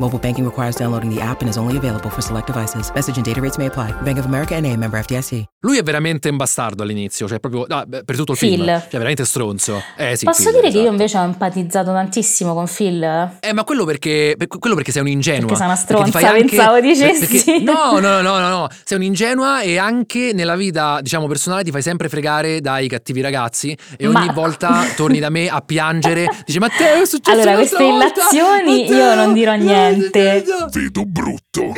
Mobile banking requires downloading the app and is only available for select devices. Message and data rates may apply. Bank of America and a member FDIC. Lui è veramente un bastardo all'inizio, cioè proprio no, per tutto il film. Phil. Cioè veramente stronzo. Eh sì, Posso Phil, dire che io esatto. invece ho empatizzato tantissimo con Phil? Eh, ma quello perché, per- quello perché sei un'ingenua. Perché sei una stronza, anche- pensavo dicessi. perché- no, no, no, no, no. Sei un'ingenua e anche nella vita, diciamo, personale ti fai sempre fregare dai cattivi ragazzi e ogni Ma- volta torni da me a piangere. Dici, Matteo, è successo Allora, queste volta! illazioni io non dirò no, niente." no, no." Vedo brutto.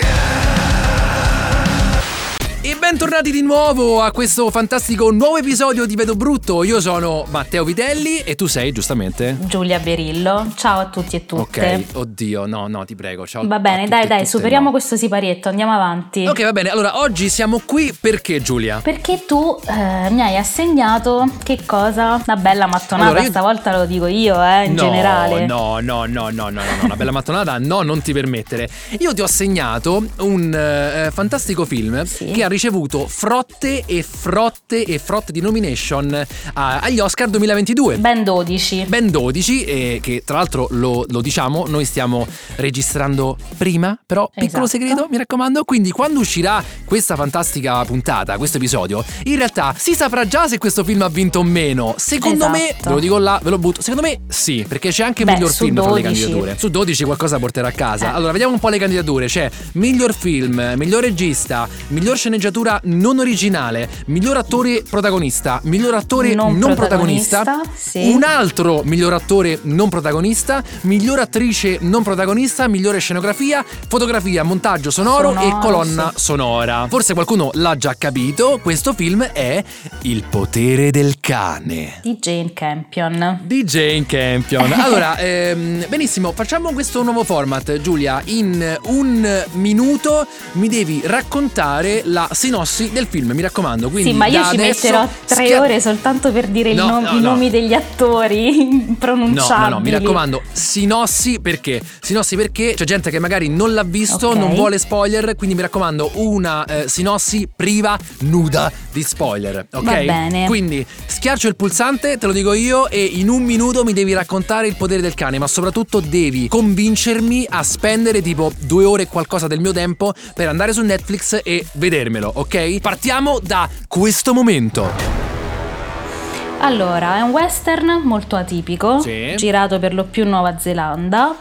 Bentornati di nuovo a questo fantastico nuovo episodio di Vedo Brutto. Io sono Matteo Vitelli e tu sei giustamente? Giulia Berillo, ciao a tutti e tutte. Ok, oddio, no, no, ti prego. Ciao Va bene, dai, dai, superiamo no. questo siparietto, andiamo avanti. Ok, va bene. Allora, oggi siamo qui perché, Giulia? Perché tu eh, mi hai assegnato che cosa? Una bella mattonata, Allora, io- stavolta lo dico io, eh, in no, generale. No, no, no, no, no, no, no, una bella mattonata, no, non ti permettere. Io ti ho assegnato un eh, fantastico film Sì. che ha ricevuto frotte e frotte e frotte di nomination a- agli Oscar 2022. Ben 12. Ben 12 e che tra l'altro lo, lo diciamo, noi stiamo registrando prima, però piccolo Esatto. segreto, mi raccomando, quindi quando uscirà questa fantastica puntata, questo episodio, in realtà si saprà già se questo film ha vinto o meno. Secondo me, Esatto. ve lo dico là, ve lo butto, secondo me sì, perché c'è anche Beh, miglior film tra le 12. candidature. Su 12 qualcosa porterà a casa. Eh. Allora, vediamo un po' le candidature. C'è miglior film, miglior regista, miglior sceneggiatura non originale, miglior attore protagonista, miglior attore non, Non protagonista, protagonista, sì. un altro miglior attore non protagonista, miglior attrice non protagonista, migliore scenografia, fotografia, montaggio sonoro, Sonoro, e colonna sì. sonora. Forse qualcuno l'ha già capito, questo film è Il potere del cane Di Jane Campion. di Jane Campion. Allora, ehm, benissimo, facciamo questo nuovo format, Giulia. In un minuto mi devi raccontare la sinossi del film, mi raccomando. Quindi Sì, ma io ci adesso metterò tre schia- ore soltanto per dire No, nom- no, i no. nomi degli attori No, impronunciabili. no, no, mi raccomando, sinossi perché? Sinossi perché c'è gente che magari non l'ha visto, Ok. non vuole spoiler, quindi mi raccomando una eh, sinossi priva, nuda di spoiler, ok? Va bene. Quindi schiaccio il pulsante, te lo dico io, e in un minuto mi devi raccontare il potere del cane, ma soprattutto devi convincermi a spendere tipo due ore e qualcosa del mio tempo per andare su Netflix e vedermelo, ok? Partiamo da questo momento. Allora, è un western molto atipico, Sì. girato per lo più in Nuova Zelanda.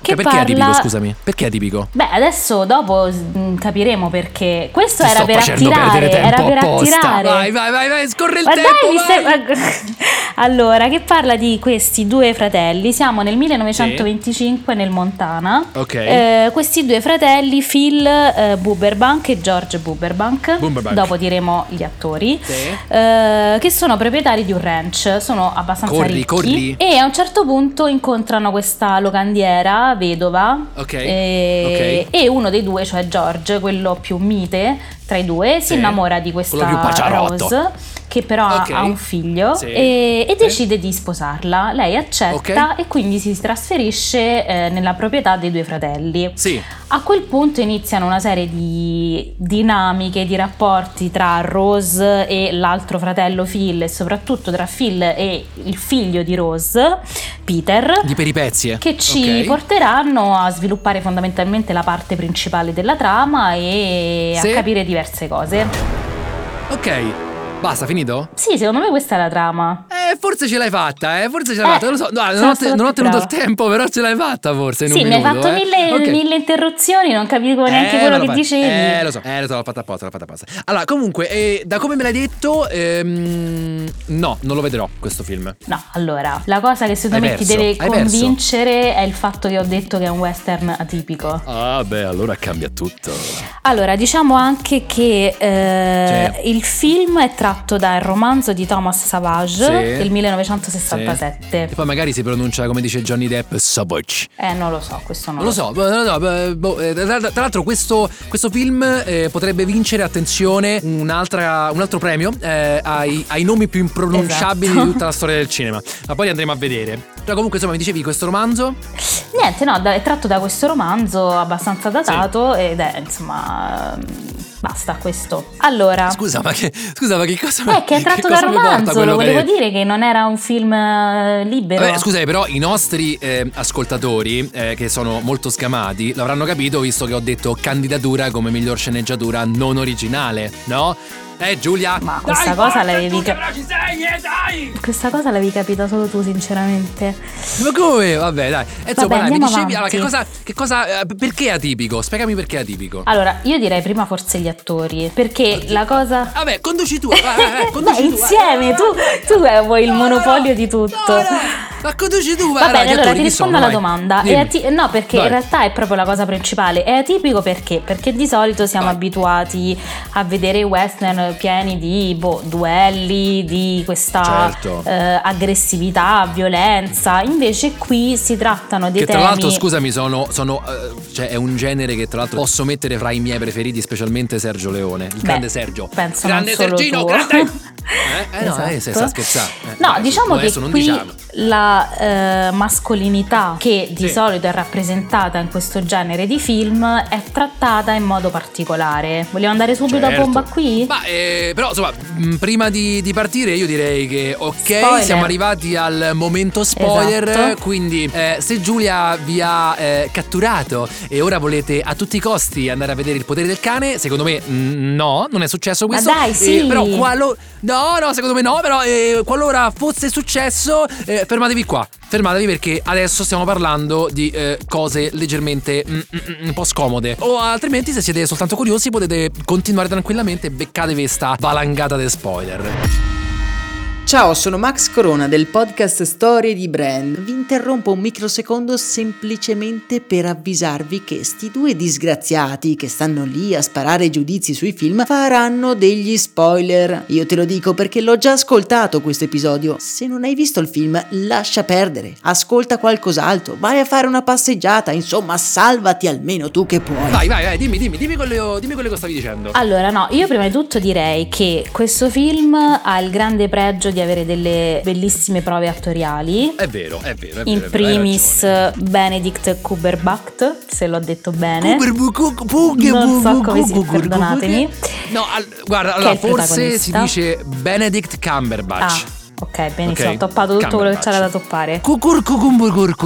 Che perché parla... è atipico, scusami? Perché è atipico? Beh, adesso dopo mm, capiremo perché. Questo Ti era per attirare, era per apposta. attirare. Vai, vai, vai, vai, scorre il Ma tempo. dai, stai- Allora, che parla di questi due fratelli. Siamo nel 1925 nel Montana. Ok. Eh, questi due fratelli, Phil eh, Buberbank e George Buberbank. Buberbank. Dopo diremo gli attori. Sì. eh, che sono proprietari di un ranch, sono abbastanza Corri, ricchi corri. e a un certo punto incontrano questa locandiera vedova Ok, e, ok. e uno dei due, cioè George, quello più mite tra i due, si Sì. innamora di questa. Rose che però ha- Ok. ha un figlio Sì. e, e Sì. decide di sposarla. Lei accetta Ok. e quindi si trasferisce eh, nella proprietà dei due fratelli. Sì. A quel punto iniziano una serie di dinamiche, di rapporti tra Rose e l'altro fratello Phil e soprattutto tra Phil e il figlio di Rose, Peter. Di peripezie. Che ci Ok. porteranno a sviluppare fondamentalmente la parte principale della trama e Sì. a capire diverse cose. Ok. Basta, finito? Sì, secondo me questa è la trama. Eh, forse ce l'hai fatta, eh, forse ce l'hai Eh, fatta. Non lo so, no, non, ho, stata non ho tenuto brava. il tempo, però ce l'hai fatta forse. In sì, un mi hai minuto, fatto eh. mille, Ok. mille interruzioni, non capivo neanche Eh, quello che fa- dicevi. Eh, lo so, eh, lo so, l'ho fatta apposta, l'ho fatta apposta. Allora, comunque, eh, da come me l'hai detto, ehm, no, non lo vedrò questo film. No, allora, la cosa che secondo Hai me ti perso, deve hai perso. convincere è il fatto che ho detto che è un western atipico. Ah, beh, allora cambia tutto. Allora, diciamo anche che eh, Sì. il film è tratto dal romanzo di Thomas Savage, Sì, del 1967. E poi magari si pronuncia come dice Johnny Depp, Savage. Eh, non lo so, questo non Non lo so, no, no, beh, boh, eh, tra, l'altro questo, questo film eh, potrebbe vincere, attenzione, un'altra- un altro premio eh, ai, ai nomi più impronunciabili Esatto. di tutta la storia del cinema. Ma poi li andremo a vedere. Però comunque insomma mi dicevi questo romanzo? Niente, no, è tratto da questo romanzo abbastanza datato ed è, insomma, mm, basta questo. Allora, Scusa, ma che, scusa, ma che cosa eh, che è tratto cosa dal romanzo, lo volevo che- dire che non era un film eh, libero. Vabbè, scusate, però i nostri eh, ascoltatori, eh, che sono molto sgamati, l'avranno capito visto che ho detto candidatura come miglior sceneggiatura non originale, no? Eh, Giulia? Ma questa cosa l'avevi ca- Questa cosa l'avevi capita solo tu, sinceramente. Ma come? Vabbè, dai. E insomma, Vabbè, dai, mi dicevi, allora, che cosa, che cosa, eh, perché è atipico? Spiegami perché è atipico. Allora, io direi prima forse gli attori, perché la cosa... Vabbè, conduci tu, vai, vai, Dai, insieme, tu, tu eh, vuoi il No, no, monopolio no, di tutto. no. Ma conduci tu, vai. Va bene, allora ti rispondo alla Vai. domanda. Ati- no, perché Vai. in realtà è proprio la cosa principale. È atipico perché? Perché di solito siamo abituati a vedere i western pieni di boh, duelli, di questa Certo. eh, aggressività, violenza. Invece qui si trattano dei Che tra temi. l'altro, scusami, sono, sono, eh, cioè è un genere che tra l'altro posso mettere fra i miei preferiti, specialmente Sergio Leone, il Beh, grande Sergio. penso grande Sergino, tu. grande! Eh, eh no, eh, se Esatto. sta scherzando. Eh, No, dai, diciamo che qui diciamo. la eh, mascolinità che di Sì. solito è rappresentata in questo genere di film è trattata in modo particolare. Vogliamo andare subito a Certo. bomba qui? Ma eh, però insomma, mh, prima di, di partire io direi che ok, Spoiler. siamo arrivati al momento spoiler, Esatto. quindi eh, se Giulia vi ha eh, catturato e ora volete a tutti i costi andare a vedere il potere del cane, secondo me mm, no, non è successo Ma questo. dai, sì. Eh, però qualo- No, no, secondo me no, però eh, qualora fosse successo, fermatevi qua. Fermatevi perché adesso stiamo parlando di cose leggermente mm, mm, mm, un po' scomode. O altrimenti, se siete soltanto curiosi, potete continuare tranquillamente e beccatevi sta valangata di spoiler. Ciao, sono Max Corona del podcast Storie di Brand. Vi interrompo un microsecondo semplicemente per avvisarvi che sti due disgraziati che stanno lì a sparare giudizi sui film faranno degli spoiler. Io te lo dico perché l'ho già ascoltato questo episodio. Se non hai visto il film, lascia perdere. Ascolta qualcos'altro, vai a fare una passeggiata, insomma, salvati almeno tu che puoi. Vai, vai, vai, dimmi, dimmi, dimmi quello, dimmi quello che stavi dicendo. Allora, no, io prima di tutto direi che questo film ha il grande pregio di avere delle bellissime prove attoriali. È vero, è vero, è vero. In è vero, primis. Benedict Cumberbatch, se l'ho detto bene. Non so come si- perdonatemi. No, al- guarda, allora, forse si dice Benedict Cumberbatch. Ah, ok, benissimo, Ok, ho toppato tutto quello che c'era da toppare.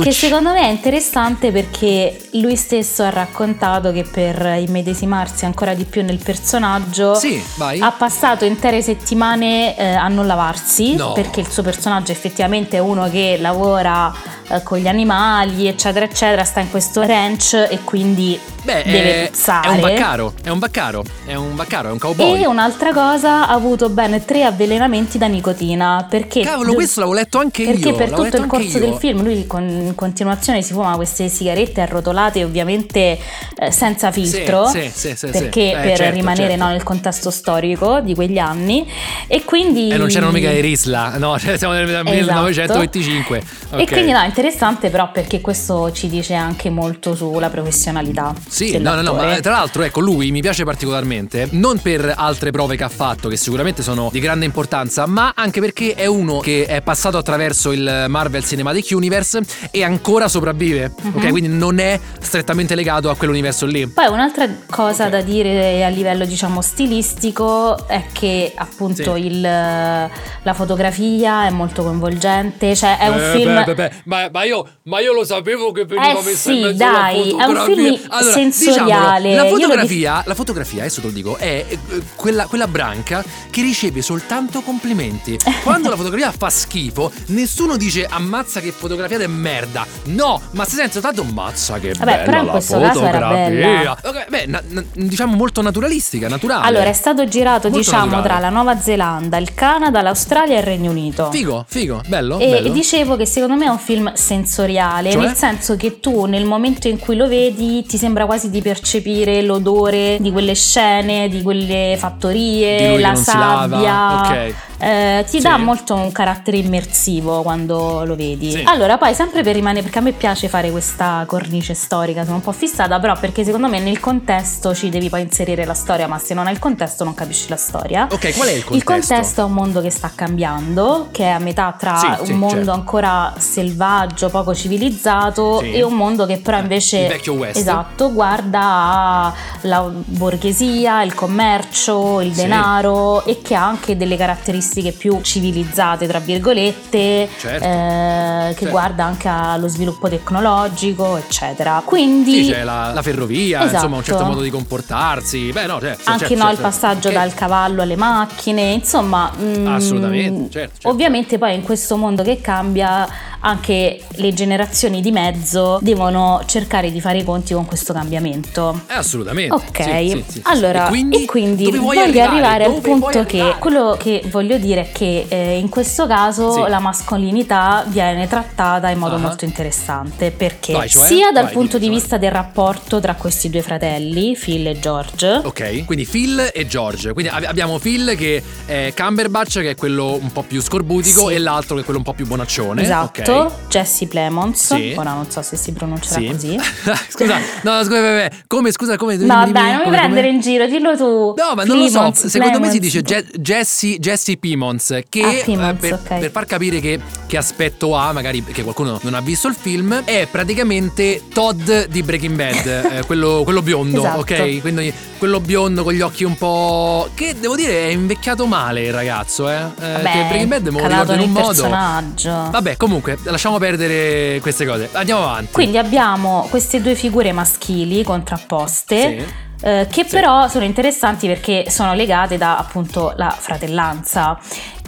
Che secondo me è interessante perché lui stesso ha raccontato che per immedesimarsi ancora di più nel personaggio Sì, vai. ha passato intere settimane eh, a non lavarsi No. perché il suo personaggio effettivamente è uno che lavora eh, con gli animali eccetera eccetera sta in questo ranch e quindi Beh, deve è, puzzare è un vaccaro, è un vaccaro, è un vaccaro, è un cowboy. e un'altra cosa ha avuto ben tre avvelenamenti da nicotina perché Cavolo, questo l'avevo letto anche perché io. per l'avevo tutto il corso del film lui con- in continuazione si fuma queste sigarette arrotolate ovviamente eh, senza filtro sì, sì, sì, perché Eh, per certo, rimanere certo. no, nel contesto storico di quegli anni e quindi E non c'erano mica i Risla, no, cioè siamo nel Esatto. 1925. E Ok. quindi no, interessante però perché questo ci dice anche molto sulla professionalità. Sì, no, no, no, ma tra l'altro, ecco, lui mi piace particolarmente, non per altre prove che ha fatto, che sicuramente sono di grande importanza, ma anche perché è uno che è passato attraverso il Marvel Cinematic Universe e ancora sopravvive, Mhm. ok? Quindi non è strettamente legato a quell'universo lì. Poi un'altra cosa Ok. da dire a livello diciamo stilistico è che appunto Sì. il, la fotografia è molto coinvolgente, cioè è un Eh, film... beh, beh, beh, ma, ma io, ma io lo sapevo che veniva Eh messa in sì, dai, è un film Allora, sensoriale. diciamolo, la fotografia, la fotografia, adesso te lo dico, è eh, quella, quella branca che riceve soltanto complimenti. Quando la fotografia fa schifo, nessuno dice ammazza che fotografia è merda. No, ma si sente soltanto ammazza che Vabbè, bella però in la questo caso era fotografia. bella. Ok, beh, na- na- diciamo molto naturalistica, naturale. Allora, è stato girato Molto diciamo naturale. tra la Nuova Zelanda, il Canada, l'Australia e il Regno Unito. Figo, figo, bello, E bello. dicevo che secondo me è un film sensoriale, Cioè? nel senso che tu nel momento in cui lo vedi ti sembra quasi di percepire l'odore di quelle scene, di quelle Di fattorie, che la sabbia. ok. Eh, ti Sì. dà molto un carattere immersivo quando lo vedi. Sì. Allora, poi sempre per rimanere, perché a me piace fare questa cornice storica, sono un po' fissata, però perché secondo me nel contesto ci devi poi inserire la storia, ma se non hai il contesto non capisci la storia. Ok, qual è il contesto? Il contesto è un mondo che sta cambiando, che è a metà tra Sì, un mondo certo. ancora selvaggio, poco civilizzato, e un mondo che però invece Il vecchio West. esatto, guarda alla borghesia, il commercio, il denaro e che ha anche delle caratteristiche più civilizzate, tra virgolette, Certo. eh, che Certo. guarda anche allo sviluppo tecnologico, eccetera. Quindi Sì, c'è la, la ferrovia, Esatto. insomma, un certo modo di comportarsi. Beh, no, certo, anche certo, no, il certo. passaggio Ok. dal cavallo alle macchine, insomma, mm, Assolutamente, certo, certo. Ovviamente poi in questo mondo che cambia anche le generazioni di mezzo devono cercare di fare i conti con questo cambiamento. Eh, assolutamente. Ok, sì, sì, sì, allora e quindi, e quindi voglio arrivare, arrivare, al punto che arrivare? quello che voglio dire è che eh, in questo caso la mascolinità viene trattata in modo Ah. molto interessante perché Vai, cioè? sia dal Vai, punto dimmi, di cioè. vista del rapporto tra questi due fratelli, Phil e George, Ok, quindi Phil e George. Quindi ab- abbiamo Phil che è Cumberbatch, che è quello un po' più scorbutico, e l'altro che è quello un po' più bonaccione. Esatto, ok. Jesse Plemons. Sì. Ora non so se si pronuncerà Sì. così. scusa, no, scusa, vabbè, come, scusa, come? No, dimmi, dai, non mi prendere in giro, dillo tu. No, ma non lo so. Plemons, Secondo me si dice Je- Jesse, Jesse Pimons. Che Ah, Pimons, eh, per, ok. per far capire che, che aspetto ha, magari perché qualcuno non ha visto il film, è praticamente Todd di Breaking Bad, eh, quello, quello biondo, Esatto. ok? Quindi quello biondo con gli occhi un po'. che devo dire è invecchiato male il ragazzo, eh? Eh, Vabbè, che Breaking Bad me lo ricordo in un modo. personaggio. Vabbè, comunque, lasciamo perdere queste cose. Andiamo avanti. Quindi abbiamo queste due figure maschili contrapposte. Sì. eh, che Sì. però sono interessanti perché sono legate da appunto la fratellanza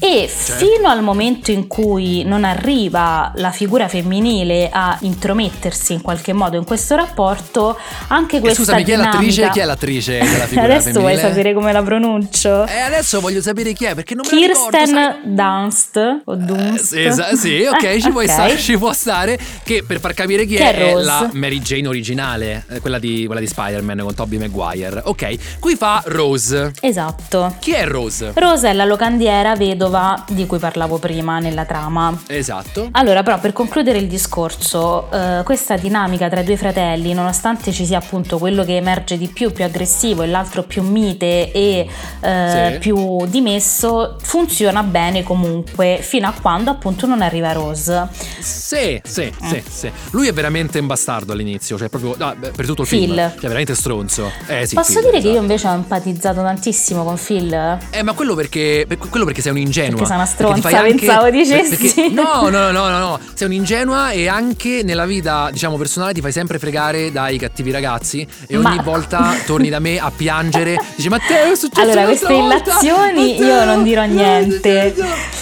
e fino al momento in cui non arriva la figura femminile a intromettersi in qualche modo in questo rapporto anche Eh, questa scusami, chi è l'attrice? dinamica- Chi è l'attrice della figura adesso vuoi femminile? sapere come la pronuncio? Eh, adesso voglio sapere chi è perché non me la ricordo. Kirsten Dunst o Dunst Eh, esa- sì, ok, ci, può Ok. stare, ci può stare. Che per far capire chi Che è, è Rose. la Mary Jane originale, eh, quella di, quella di Spider-Man con Tobey Maguire. Ok, qui fa Rose. Esatto. Chi è Rose? Rosa è la locandiera vedova di cui parlavo prima nella trama. Esatto. Allora, però, per concludere il discorso, eh, questa dinamica tra i due fratelli, nonostante ci sia appunto quello che emerge di più, più aggressivo, e l'altro più mite e eh, Sì. più dimesso, funziona bene comunque fino a quando appunto non arriva Rose. Sì, sì, Eh. sì, sì. Lui è veramente un bastardo all'inizio, cioè proprio no, per tutto il Phil. film. Cioè, veramente stronzo. Eh sì. Posso Phil, dire che io esatto. invece ho empatizzato tantissimo con Phil? Eh, ma quello perché, per- quello perché sei un'ingenua. Perché sei una stronza, pensavo dicessi. no, no, no, no, no. Sei un'ingenua e anche nella vita, diciamo, personale ti fai sempre fregare dai cattivi ragazzi. E ogni volta torni da me a piangere. Dici, ma te è successo Allora, queste illazioni io non dirò niente.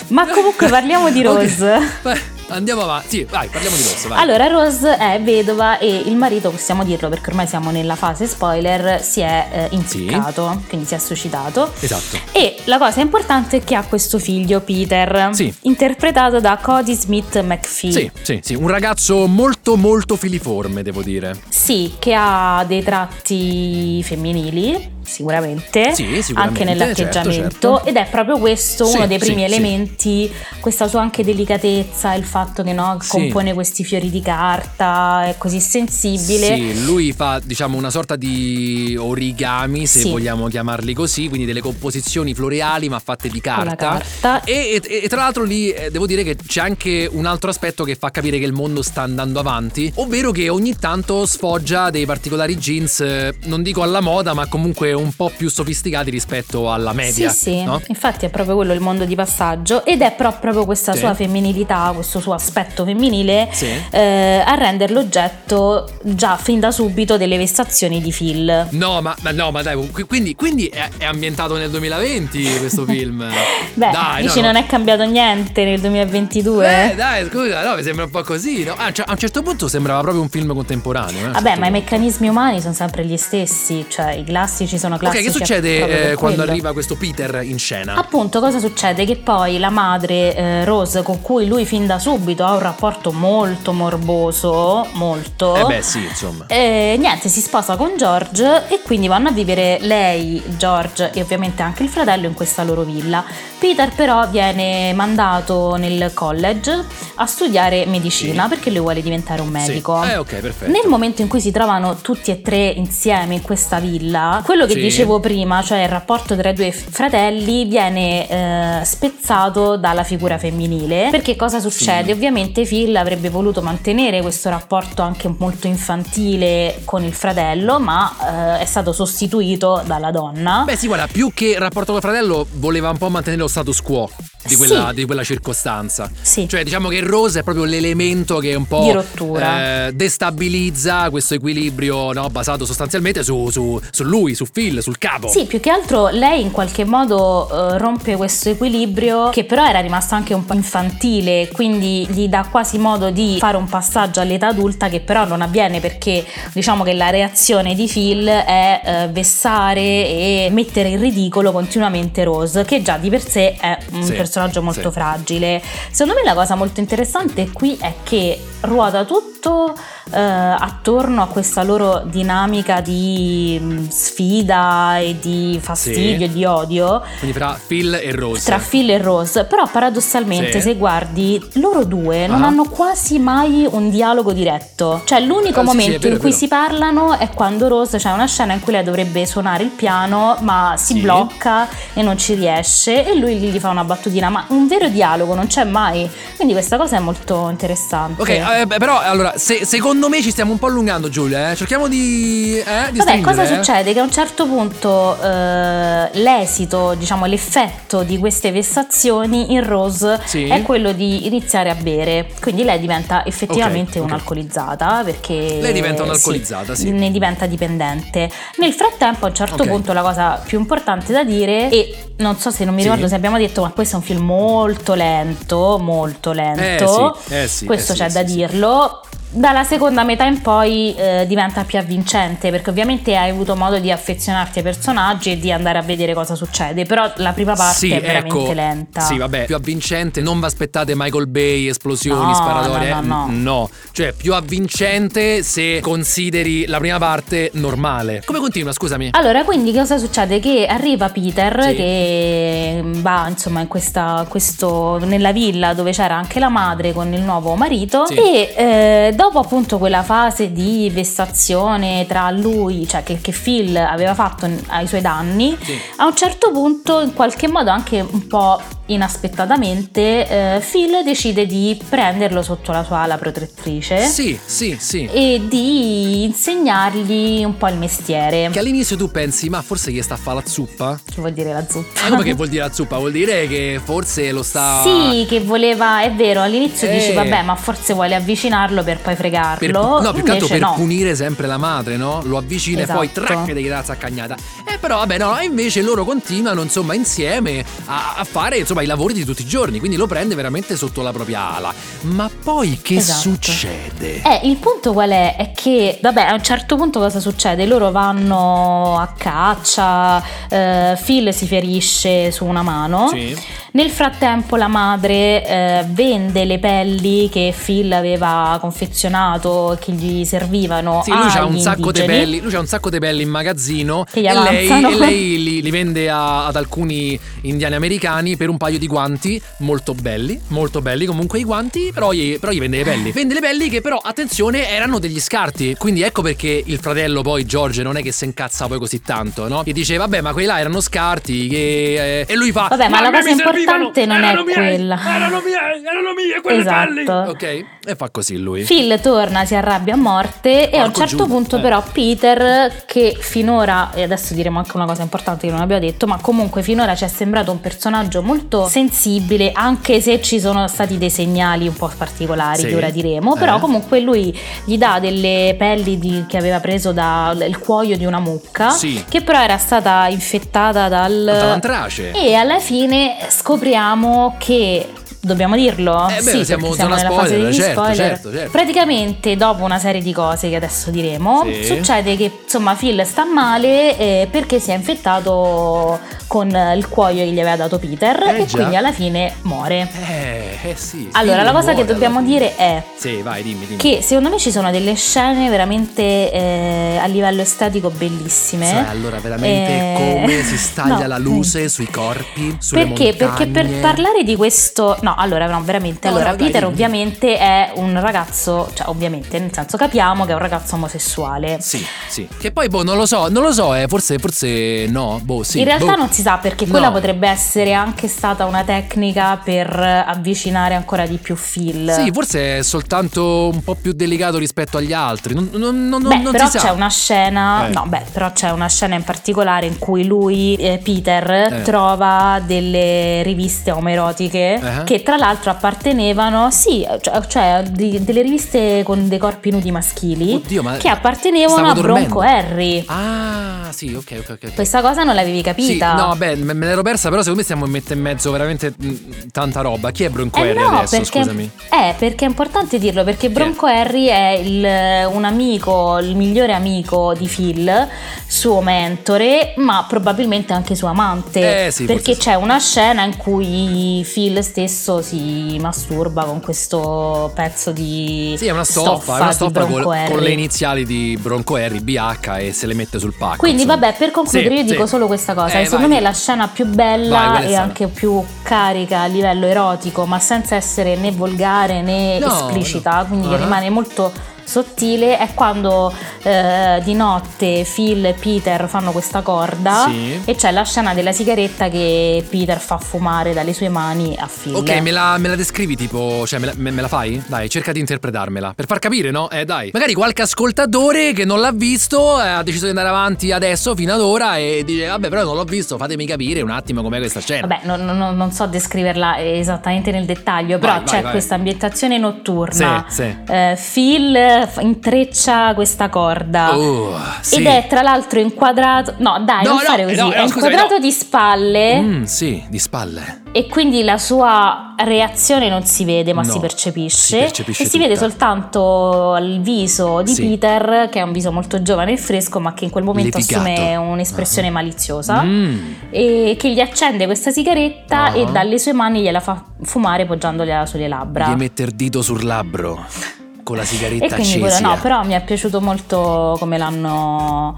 Ma comunque parliamo di Rose. Andiamo avanti. Sì, vai, parliamo di Rose. Vai. Allora, Rose è vedova e il marito, possiamo dirlo perché ormai siamo nella fase spoiler, si è eh, impiccato, quindi si è suicidato. Esatto. E la cosa importante è che ha questo figlio, Peter, Sì. interpretato da Cody Smith McPhee. Sì, sì, sì, un ragazzo molto molto filiforme, devo dire. Sì, che ha dei tratti femminili, sicuramente, Sì, sicuramente, anche nell'atteggiamento certo, certo. ed è proprio questo Sì, uno dei primi sì, elementi, questa sua anche delicatezza, il fatto che no, compone questi fiori di carta, è così sensibile. Sì, lui fa diciamo una sorta di origami, se vogliamo chiamarli così, quindi delle composizioni floreali ma fatte di carta. carta. E, e- e tra l'altro lì eh, devo dire che c'è anche un altro aspetto che fa capire che il mondo sta andando avanti, ovvero che ogni tanto sfoggia dei particolari jeans, eh, non dico alla moda, ma comunque un po' più sofisticati rispetto alla media. Sì, sì, no? infatti è proprio quello il mondo di passaggio ed è proprio questa Sì. sua femminilità, questo suo aspetto femminile Sì. eh, a rendere l'oggetto già fin da subito delle vessazioni di Phil. No, ma, ma no, ma dai, qui- quindi, quindi è, è ambientato nel 2020 questo film. Beh, dai, dici no, non è cambiato niente nel 2022? Eh, dai, scusa, no, mi sembra un po' così. No? Ah, cioè, a un certo punto sembrava proprio un film contemporaneo. eh, un Vabbè, certo ma i punto. meccanismi umani sono sempre gli stessi, cioè i classici sono Ok, classici. che proprio succede eh, quando quello. arriva questo Peter in scena? Appunto, cosa succede? Che poi la madre eh, Rose, con cui lui fin da subito ha un rapporto molto morboso, molto. Eh beh, sì, insomma. eh, niente, si sposa con George e quindi vanno a vivere lei, George e ovviamente anche il fratello in questa loro villa. Peter però viene mandato nel college a studiare medicina Sì. perché lui vuole diventare un medico. Sì. Eh, ok, perfetto. Nel momento in cui si trovano tutti e tre insieme in questa villa, quello che Sì. dicevo prima, cioè il rapporto tra i due fratelli, viene eh, spezzato dalla figura femminile. Perché cosa succede? Sì. Ovviamente Phil avrebbe voluto mantenere questo rapporto anche molto infantile con il fratello, ma eh, è stato sostituito dalla donna. Beh sì, guarda, più che rapporto col fratello voleva un po' mantenere lo status quo di quella, Sì. di quella circostanza. sì. Cioè diciamo che Rose è proprio l'elemento che un po' eh, destabilizza questo equilibrio no, basato sostanzialmente su, su- su lui, su Phil, sul capo. Sì, più che altro lei in qualche modo eh, rompe questo equilibrio che però era rimasto anche un po' infantile, quindi gli dà quasi modo di fare un passaggio all'età adulta che però non avviene perché diciamo che la reazione di Phil è eh, vessare e mettere in ridicolo continuamente Rose, che già di per sé è un Sì, personaggio molto sì. fragile. Secondo me la cosa molto interessante qui è che ruota tutto eh, attorno a questa loro dinamica di mh, sfida e di fastidio e di odio Quindi fra Phil e Rose. tra Phil e Rose, però paradossalmente Sì. se guardi loro due non Ah. hanno quasi mai un dialogo diretto, cioè l'unico sì, sì, momento è vero, in cui si parlano è quando Rose c'è una scena in cui lei dovrebbe suonare il piano ma si Sì. blocca e non ci riesce e lui gli fa una battutina, ma un vero dialogo non c'è mai, quindi questa cosa è molto interessante. Ok, eh, però allora, se- secondo me ci stiamo un po' allungando, Giulia. Eh? Cerchiamo di. Eh, di Vabbè, cosa stringere, eh. succede? Che a un certo punto eh, l'esito, diciamo l'effetto di queste vessazioni in Rose Sì. è quello di iniziare a bere. Quindi lei diventa effettivamente Ok, ok. un'alcolizzata perché Lei diventa un'alcolizzata, sì. Ne diventa dipendente. Nel frattempo, a un certo Ok. punto, la cosa più importante da dire, e non so se non mi Sì. ricordo se abbiamo detto, ma questo è un film molto lento, molto lento. sì, eh sì, questo eh sì, c'è sì, da sì. dirlo. Dalla seconda metà in poi eh, diventa più avvincente perché ovviamente hai avuto modo di affezionarti ai personaggi e di andare a vedere cosa succede, però la prima parte Sì, è veramente ecco, lenta. Sì, vabbè, più avvincente. Non vi aspettate Michael Bay, esplosioni, No, sparatorie. no, no, no. No, cioè più avvincente se consideri la prima parte normale. Come continua, scusami? Allora, quindi cosa succede? Che arriva Peter Sì. che va insomma in questa, questo, nella villa dove c'era anche la madre con il nuovo marito Sì. e eh, dopo appunto quella fase di vessazione tra lui, cioè che, che Phil aveva fatto ai suoi danni, Sì. a un certo punto in qualche modo anche un po' inaspettatamente eh, Phil decide di prenderlo sotto la sua ala protettrice Sì, sì, sì. e di insegnargli un po' il mestiere. Che all'inizio tu pensi, ma forse gli sta a fare la zuppa? Che vuol dire la zuppa? Ma come che vuol dire la zuppa? Vuol dire che forse lo sta. Sì, che voleva, è vero, all'inizio Eh. dici vabbè, ma forse vuole avvicinarlo per poi fregarlo. Per, no, più che altro per no. punire sempre la madre, no? Lo avvicina e poi Esatto. trac e gli dà la zaccagnata. Eh, però, vabbè, no, e invece loro continuano, insomma, insieme a, a fare, insomma, i lavori di tutti i giorni. Quindi lo prende veramente sotto la propria ala. Ma poi che Esatto. succede? Eh, il punto qual è? È che, vabbè, a un certo punto cosa succede? Loro vanno a caccia, eh, Phil si ferisce su una mano. Sì. Nel frattempo la madre eh, vende le pelli che Phil aveva confezionato, che gli servivano. Sì, lui agli un sacco di pelli, lui c'ha un sacco di pelli in magazzino e lei, e lei li, li vende a- ad alcuni indiani americani per un paio di guanti molto belli, molto belli comunque i guanti, però gli, però gli vende le pelli. Vende le pelli che però, attenzione, erano degli scarti, quindi ecco perché il fratello poi, George, non è che si incazza poi così tanto, no? Gli dice, vabbè, ma quelli là erano scarti che... eh", e lui fa... Vabbè, ma la a me cosa mi servivano, importante non è miei, quella. Erano mie, erano mie quelle. Esatto. Ok, e fa così lui. Phil torna, si arrabbia a morte e a un Porco certo Giuda, punto eh. però Peter, che finora, e adesso diremo anche una cosa importante che non abbiamo detto, ma comunque finora ci è sembrato un personaggio molto sensibile, anche se ci sono stati dei segnali un po' particolari Sì. che ora diremo, Eh. però comunque lui gli dà delle pelli di- che aveva preso dal cuoio di una mucca, Sì. che però era stata infettata dal... Dall'antrace. E alla fine scopriamo che Dobbiamo dirlo? Eh beh, sì, siamo perché siamo zona nella fase spoiler, certo, spoiler. certo, certo. Praticamente, dopo una serie di cose che adesso diremo, Sì. succede che insomma Phil sta male eh, perché si è infettato con il cuoio che gli aveva dato Peter Eh, e già. quindi alla fine muore. Eh, eh sì. Allora, la cosa che dobbiamo dire è Sì, vai, dimmi, dimmi. che secondo me ci sono delle scene veramente eh, a livello estetico bellissime. Cioè, allora veramente Eh, come si staglia no, la luce sui corpi, sulle Perché? Perché per montagne. parlare di questo, no, allora, no, veramente. No, allora, no, dai, Peter dimmi. ovviamente è un ragazzo, cioè, ovviamente, nel senso capiamo che è un ragazzo omosessuale. Sì, sì. Che poi, boh, non lo so, non lo so, eh, forse, forse no, boh, sì. In realtà boh. non si sa perché No. quella potrebbe essere anche stata una tecnica per avvicinare ancora di più Phil. Sì, forse è soltanto un po' più delicato rispetto agli altri. Non, non, non, Beh, non però si sa. c'è una scena, Eh. no, beh, però c'è una scena in particolare in cui lui, eh, Peter, Eh. trova delle riviste omoerotiche Eh. che tra l'altro appartenevano, sì, cioè, cioè di- delle riviste con dei corpi nudi maschili Oddio, ma che appartenevano a Bronco dormendo. Harry. Ah, sì, ok, ok, ok. Questa cosa non l'avevi Sì, capita? no, beh, me me l'ero persa, però secondo me stiamo mettendo in mezzo veramente mh, tanta roba. Chi è Bronco Eh Harry no, adesso, perché, scusami? Eh, perché è importante dirlo, perché Bronco Harry è il- un amico, il migliore amico di Phil, suo mentore, ma probabilmente anche suo amante. Eh, sì, perché sì. c'è una scena in cui Phil stesso si masturba con questo pezzo di Sì, è una stoffa, è una stoffa Bronco con, le iniziali di Bronco Harry, BH, e se le mette sul pacco. Quindi insomma. vabbè, per concludere Sì, io dico solo questa cosa, Eh, secondo vai. me la scena più Vai, bella è e anche più carica a livello erotico, ma senza essere né volgare né No, esplicita, no. quindi Ah. che rimane molto sottile, è quando eh, di notte Phil e Peter fanno questa corda Sì. e c'è la scena della sigaretta che Peter fa fumare dalle sue mani a Phil. Ok, me la, me la descrivi tipo, cioè me la, me- me la fai? Dai, cerca di interpretarmela. Per far capire, no? Eh, dai. Magari qualche ascoltatore che non l'ha visto eh, ha deciso di andare avanti adesso, fino ad ora, e dice, vabbè, però non l'ho visto, fatemi capire un attimo com'è questa scena. Vabbè, non, non- non so descriverla esattamente nel dettaglio, però Vai, vai, c'è vai. questa ambientazione notturna. Sì, sì. Eh, Phil intreccia questa corda. Oh, sì. Ed è tra l'altro inquadrato. No, dai, No, non no, fare così. no, è scusami, inquadrato di spalle Mm, sì, di spalle. e quindi la sua reazione non si vede, ma si percepisce. si percepisce e si vede tutta. soltanto il viso di Sì. Peter, che è un viso molto giovane e fresco, ma che in quel momento Levigato. assume un'espressione maliziosa Mm. e che gli accende questa sigaretta Ah. e dalle sue mani gliela fa fumare poggiandogliela sulle labbra. Gli mette il dito sul labbro con la sigaretta E quindi accesa. quello no, però mi è piaciuto molto come l'hanno.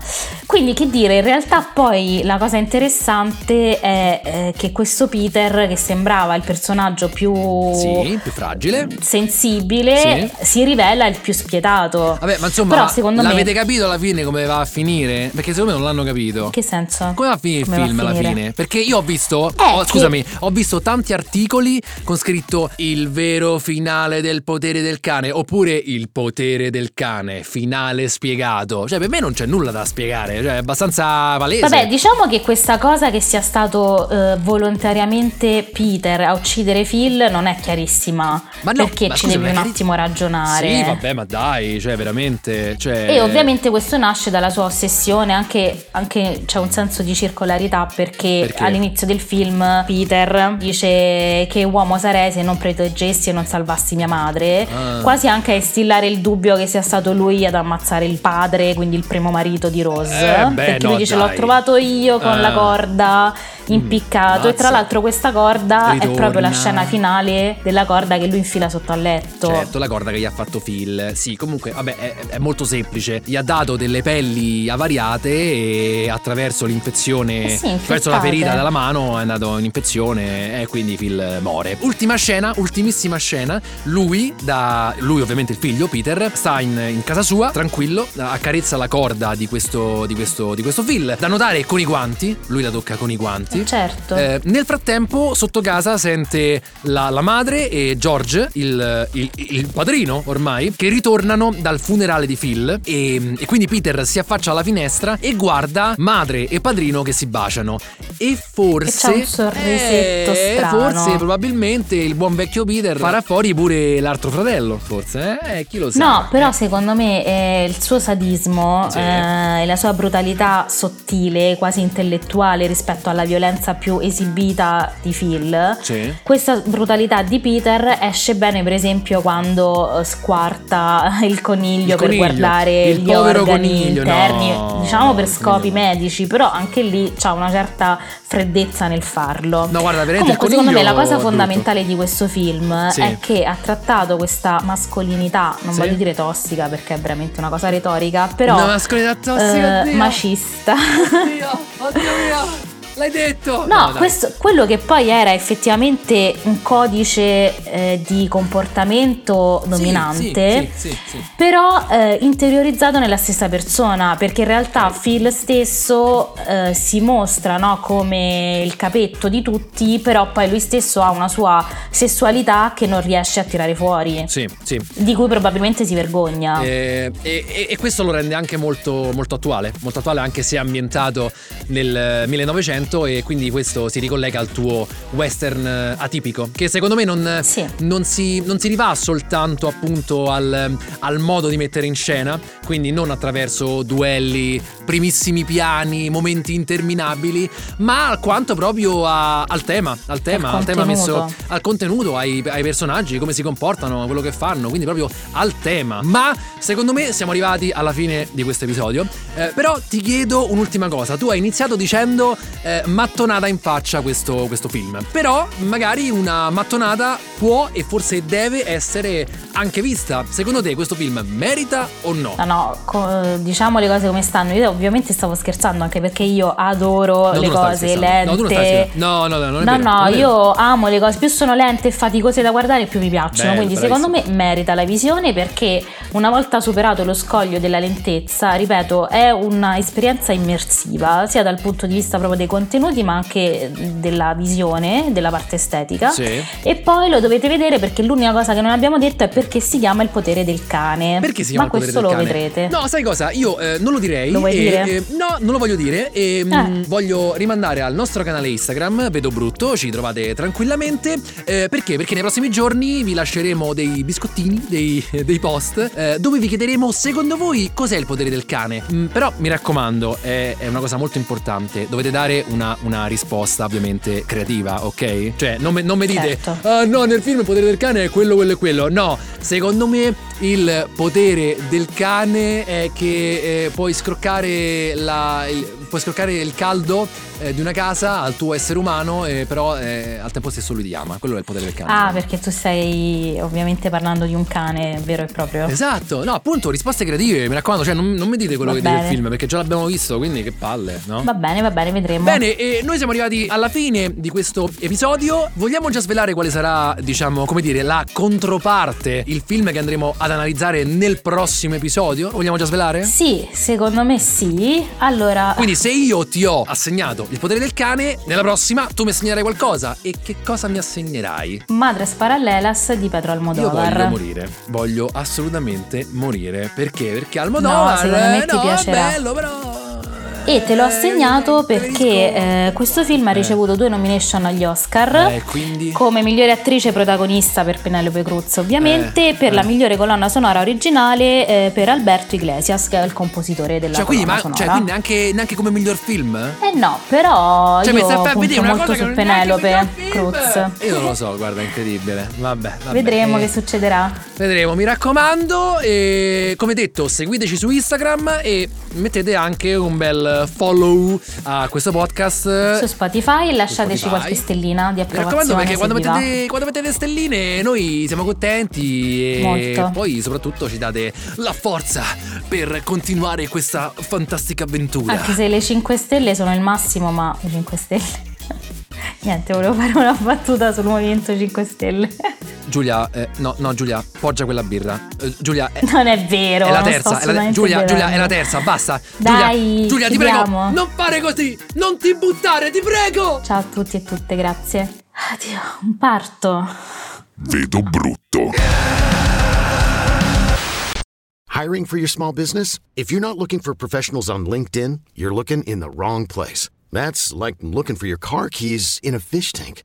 Quindi che dire, in realtà poi la cosa interessante è eh, che questo Peter, che sembrava il personaggio più Sì, più fragile. sensibile, si rivela il più spietato. Vabbè, ma insomma, Però secondo me- l'avete capito alla fine come va a finire? Perché secondo me non l'hanno capito. In che senso? Come va a finire Come il film alla fine? Perché io ho visto, Eh, oh, che- scusami, ho visto tanti articoli con scritto il vero finale del potere del cane oppure il potere del cane, finale spiegato. Cioè, per me non c'è nulla da spiegare, cioè è abbastanza palese. Vabbè, diciamo che questa cosa che sia stato eh, volontariamente Peter a uccidere Phil non è chiarissima. Ma no, perché ma ci scusa, devi un attimo ragionare. Sì, vabbè, ma dai, cioè veramente, cioè E ovviamente questo nasce dalla sua ossessione, anche, anche c'è un senso di circolarità perché, Perché? all'inizio del film Peter dice che uomo sarei se non proteggessi e non salvassi mia madre, Ah. quasi anche a instillare il dubbio che sia stato lui ad ammazzare il padre, quindi il primo marito di Rose, Eh, beh, perché no, lui dice dai. l'ho trovato io con Ah. la corda impiccato e tra l'altro questa corda è proprio la Ritorna. scena finale della corda che lui infila sotto al letto. Certo, la corda che gli ha fatto Phil. Sì, comunque, vabbè, è, è molto semplice. Gli ha dato delle pelli avariate e attraverso l'infezione, Eh sì, attraverso la ferita della mano è andato in infezione e quindi Phil muore. Ultima scena, ultimissima scena. Lui, da, lui ovviamente il figlio, Peter, sta in, in casa sua, tranquillo, accarezza la corda di questo, di questo, di questo Phil. Da notare con i guanti, lui la tocca con i guanti. Certo. Eh, nel frattempo, sotto casa sente la, la madre e George, il, il- il padrino ormai, che ritornano dal funerale di Phil. E, e quindi Peter si affaccia alla finestra e guarda madre e padrino che si baciano. E forse. Che c'ha un sorrisetto eh, strano. Forse, probabilmente, il buon vecchio Peter farà fuori pure l'altro fratello. Forse, eh? Eh, chi lo sa. No, però secondo me eh, il suo sadismo Sì. eh, e la sua brutalità sottile, quasi intellettuale rispetto alla violenza violenza più esibita di Phil, Sì. questa brutalità di Peter esce bene per esempio quando eh, squarta il coniglio Il per coniglio, guardare gli organi coniglio, interni, no, diciamo per scopi coniglio. medici, però anche lì c'ha una certa freddezza nel farlo. No, guarda, veramente Comunque, secondo me la cosa fondamentale di questo film Sì. è che ha trattato questa mascolinità, non Sì. voglio dire tossica perché è veramente una cosa retorica, però Una mascolinità tossica, eh, macista. Oddio, oddio mio, L'hai detto! No, no questo, quello che poi era effettivamente un codice eh, di comportamento dominante, sì, sì, sì, però eh, interiorizzato nella stessa persona, perché in realtà Phil stesso eh, si mostra no, come il capetto di tutti, però poi lui stesso ha una sua sessualità che non riesce a tirare fuori, sì, sì. di cui probabilmente si vergogna. Eh, e, e, e questo lo rende anche molto, molto attuale, molto attuale anche se ambientato nel eh, 1900 argomento e quindi questo si ricollega al tuo western eh, atipico, che secondo me non, sì. non, si, non si, rivà soltanto appunto al, al, modo di mettere in scena, quindi non attraverso duelli, primissimi piani, momenti interminabili, ma quanto proprio a, al tema, al tema, al tema messo al contenuto, ai, ai personaggi, come si comportano, quello che fanno, quindi proprio al tema. Ma secondo me siamo arrivati alla fine di questo episodio. Eh, però ti chiedo un'ultima cosa. Tu hai iniziato dicendo eh, mattonata in faccia questo, questo film. Però magari una mattonata può e forse deve essere anche vista. Secondo te questo film merita o no? No, no, co- diciamo le cose come stanno. Io ovviamente stavo scherzando anche perché io adoro No, le cose lente. No. No, no, no, non è No, no, io amo le cose più sono lente e faticose da guardare più mi piacciono. Bello, Quindi bravissimo. secondo me merita la visione perché una volta superato lo scoglio della lentezza, ripeto, è un'esperienza immersiva, sia dal punto di vista proprio dei contenuti, ma anche della visione, della parte estetica. Sì. E poi lo dovete vedere perché l'unica cosa che non abbiamo detto è perché si chiama il potere del cane. Perché si chiama Ma il potere questo del lo cane? vedrete. No, sai cosa? Io eh, non lo direi. Lo vuoi e- dire? e- no, non lo voglio dire. E, mm, Eh. voglio rimandare al nostro canale Instagram, Vedo Brutto, ci trovate tranquillamente. Eh, perché? Perché nei prossimi giorni vi lasceremo dei biscottini, dei, dei post, eh, dove vi chiederemo secondo voi cos'è il potere del cane. Mm, però mi raccomando, è, è una cosa molto importante. Dovete dare una, una risposta ovviamente creativa, ok? Cioè, non, me- non mi dite, Certo. ah no, nel film il potere del cane è quello, quello e quello. No, secondo me il potere del cane è che eh, puoi scroccare la- il, puoi scroccare il caldo eh, di una casa al tuo essere umano, eh, però eh, al tempo stesso lui ti ama. Quello è il potere del cane. Ah, perché tu stai ovviamente parlando di un cane vero e proprio. Esatto, no, appunto, risposte creative, mi raccomando, cioè non, non mi dite quello Va che dite del bene. film, perché già l'abbiamo visto, quindi che palle, no? Va bene, va bene, vedremo. Bene, e noi siamo arrivati alla fine di questo episodio. Vogliamo già svelare quale sarà, diciamo, come dire, la controparte, il film che andremo ad analizzare nel prossimo episodio? Vogliamo già svelare? Sì, secondo me sì. Allora, Quindi se io ti ho assegnato il potere del cane, nella prossima tu mi assegnerai qualcosa. E che cosa mi assegnerai? Madres Parallelas di Pedro Io Almodovar. voglio morire, voglio assolutamente morire. Perché? Perché Almodovar No, secondo me ti no, piacerà. è bello, però... E te l'ho assegnato perché eh, questo film ha Eh. ricevuto due nomination agli Oscar. Eh, quindi... Come migliore attrice protagonista per Penelope Cruz, ovviamente, Eh, per la eh. migliore colonna sonora originale eh, per Alberto Iglesias, che è il compositore della Cioè, quindi, ma, sonora. cioè, quindi neanche, neanche come miglior film? Eh no, però Cioè, io punto vedere una molto su è Penelope. Cruz. Io non lo so, guarda, incredibile. Vabbè, vabbè. Vedremo che succederà. Vedremo, mi raccomando. E come detto, seguiteci su Instagram e mettete anche un bel follow a questo podcast. Su Spotify e lasciateci Spotify. qualche stellina di Mi raccomando approvazione perché quando mettete, quando mettete stelline noi siamo contenti e Molto. poi soprattutto ci date la forza per continuare questa fantastica avventura. Anche se le 5 stelle sono il massimo, ma le 5 stelle. Niente, volevo fare una battuta sul Movimento 5 Stelle. Giulia, eh, no, no, Giulia, poggia quella birra. Eh, Giulia, è, Non è vero. è la terza. è la- Giulia, Giulia, è la terza, basta. Dai, Giulia, Giulia, ti prego, non fare così. Non ti buttare, ti prego. Ciao a tutti e tutte, grazie. Addio, un parto. Vedo brutto. Hiring for your small business? If you're not looking for professionals on LinkedIn, you're looking in the wrong place. That's like looking for your car keys in a fish tank.